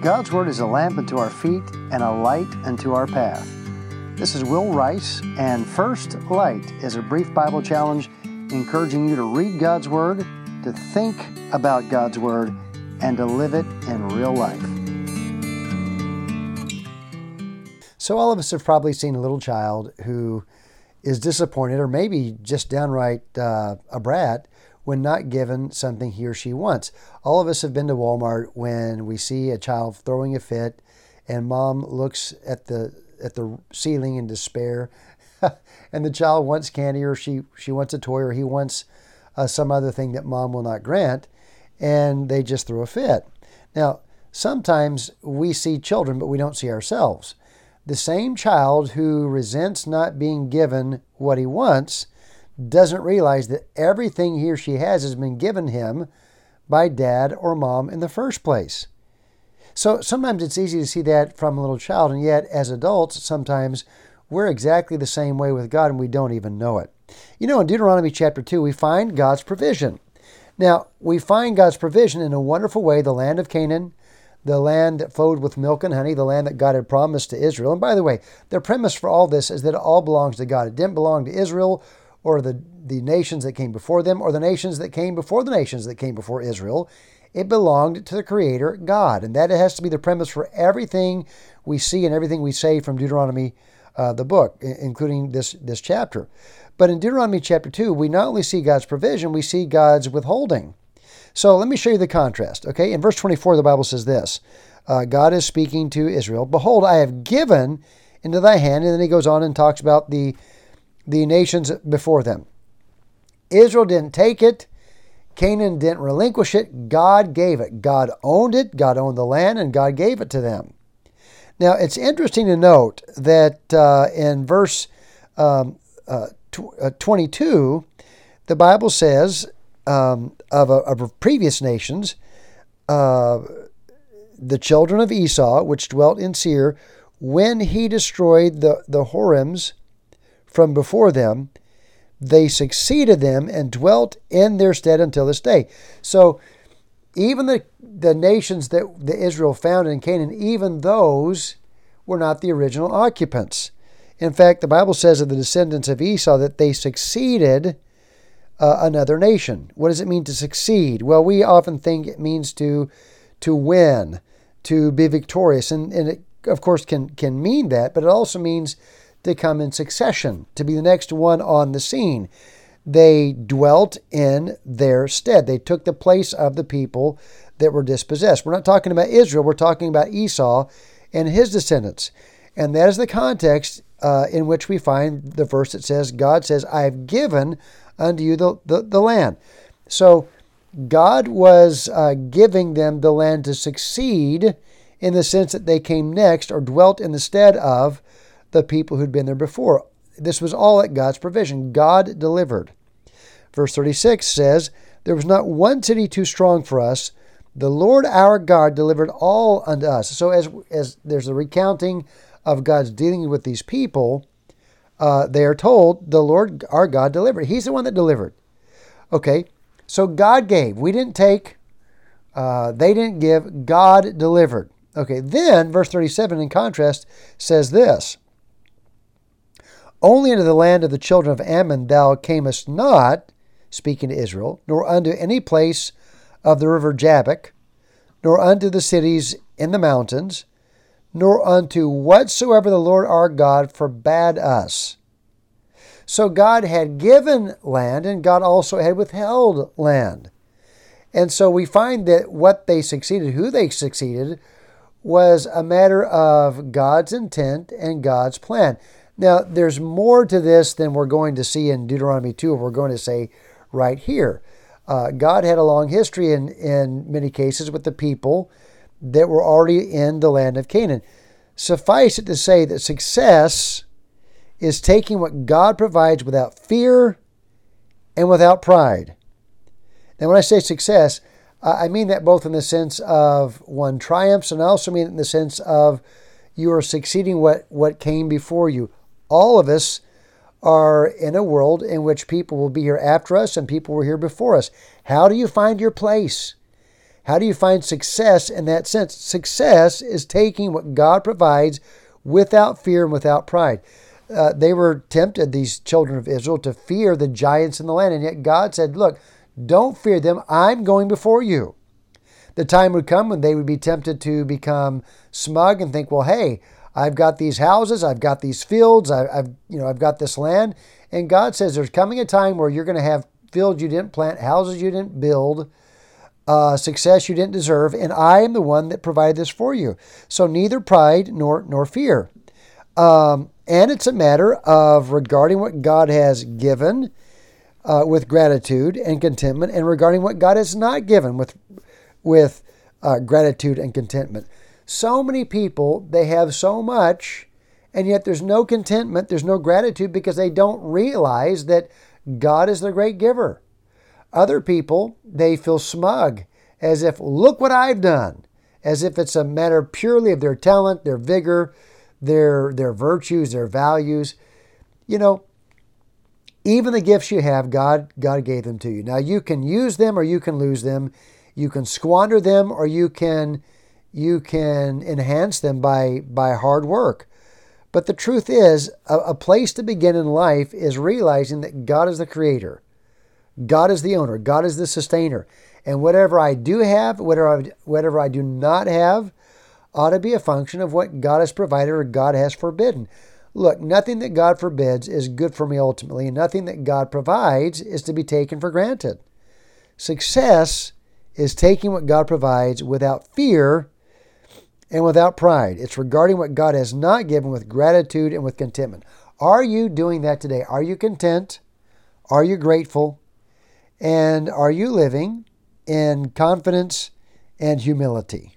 God's Word is a lamp unto our feet and a light unto our path. This is Will Rice, and First Light is a brief Bible challenge encouraging you to read God's Word, to think about God's Word, and to live it in real life. So, all of us have probably seen a little child who is disappointed or maybe just downright uh, a brat when not given something he or she wants. All of us have been to Walmart when we see a child throwing a fit and mom looks at the at the ceiling in despair and the child wants candy or she she wants a toy or he wants uh, some other thing that mom will not grant and they just throw a fit. Now, sometimes we see children but we don't see ourselves. The same child who resents not being given what he wants doesn't realize that everything he or she has has been given him by dad or mom in the first place. So sometimes it's easy to see that from a little child, and yet as adults, sometimes we're exactly the same way with God and we don't even know it. You know, in Deuteronomy chapter 2, we find God's provision. Now, we find God's provision in a wonderful way the land of Canaan, the land that flowed with milk and honey, the land that God had promised to Israel. And by the way, the premise for all this is that it all belongs to God. It didn't belong to Israel or the, the nations that came before them or the nations that came before the nations that came before Israel. It belonged to the Creator, God. And that has to be the premise for everything we see and everything we say from Deuteronomy, uh, the book, including this, this chapter. But in Deuteronomy chapter 2, we not only see God's provision, we see God's withholding. So let me show you the contrast. Okay, in verse 24, the Bible says this uh, God is speaking to Israel Behold, I have given into thy hand. And then he goes on and talks about the the nations before them. Israel didn't take it. Canaan didn't relinquish it. God gave it. God owned it. God owned the land, and God gave it to them. Now, it's interesting to note that uh, in verse um, uh, tw- uh, 22, the Bible says um, of, a, of, previous nations, uh, the children of Esau, which dwelt in Seir, when he destroyed the, the Horims from before them. They succeeded them and dwelt in their stead until this day. So, even the, the nations that the Israel found in Canaan, even those were not the original occupants. In fact, the Bible says of the descendants of Esau that they succeeded uh, another nation. What does it mean to succeed? Well, we often think it means to to win, to be victorious, and, and it of course can can mean that, but it also means to come in succession, to be the next one on the scene. They dwelt in their stead. They took the place of the people that were dispossessed. We're not talking about Israel, we're talking about Esau and his descendants. And that is the context uh, in which we find the verse that says, God says, I have given unto you the, the, the land. So God was uh, giving them the land to succeed in the sense that they came next or dwelt in the stead of the people who'd been there before. This was all at God's provision. God delivered. Verse 36 says, There was not one city too strong for us. The Lord our God delivered all unto us. So, as, as there's a recounting of God's dealing with these people, uh, they are told, The Lord our God delivered. He's the one that delivered. Okay, so God gave. We didn't take, uh, they didn't give. God delivered. Okay, then verse 37 in contrast says this only into the land of the children of Ammon thou camest not, speaking to Israel, nor unto any place of the river Jabbok, nor unto the cities in the mountains, nor unto whatsoever the Lord our God forbade us. So God had given land, and God also had withheld land. And so we find that what they succeeded, who they succeeded, was a matter of God's intent and God's plan. Now, there's more to this than we're going to see in Deuteronomy 2, we're going to say right here. Uh, God had a long history in, in many cases with the people that were already in the land of Canaan. Suffice it to say that success is taking what God provides without fear and without pride. Now, when I say success, I mean that both in the sense of one triumphs and I also mean it in the sense of you are succeeding what, what came before you all of us are in a world in which people will be here after us and people were here before us. How do you find your place? How do you find success in that sense? Success is taking what God provides without fear and without pride. Uh, they were tempted, these children of Israel, to fear the giants in the land. And yet God said, Look, don't fear them. I'm going before you. The time would come when they would be tempted to become smug and think, Well, hey, I've got these houses, I've got these fields, I, have you know, I've got this land. And God says there's coming a time where you're going to have fields you didn't plant, houses you didn't build, uh, success you didn't deserve, and I am the one that provided this for you. So neither pride nor nor fear. Um, and it's a matter of regarding what God has given uh, with gratitude and contentment, and regarding what God has not given with with uh, gratitude and contentment. So many people they have so much, and yet there's no contentment, there's no gratitude because they don't realize that God is the great giver. Other people, they feel smug, as if, look what I've done, as if it's a matter purely of their talent, their vigor, their, their virtues, their values. You know, even the gifts you have, God, God gave them to you. Now you can use them or you can lose them. You can squander them or you can you can enhance them by by hard work. But the truth is, a, a place to begin in life is realizing that God is the creator. God is the owner. God is the sustainer. And whatever I do have, whatever I, whatever I do not have, ought to be a function of what God has provided or God has forbidden. Look, nothing that God forbids is good for me ultimately, and nothing that God provides is to be taken for granted. Success is taking what God provides without fear and without pride. It's regarding what God has not given with gratitude and with contentment. Are you doing that today? Are you content? Are you grateful? And are you living in confidence and humility?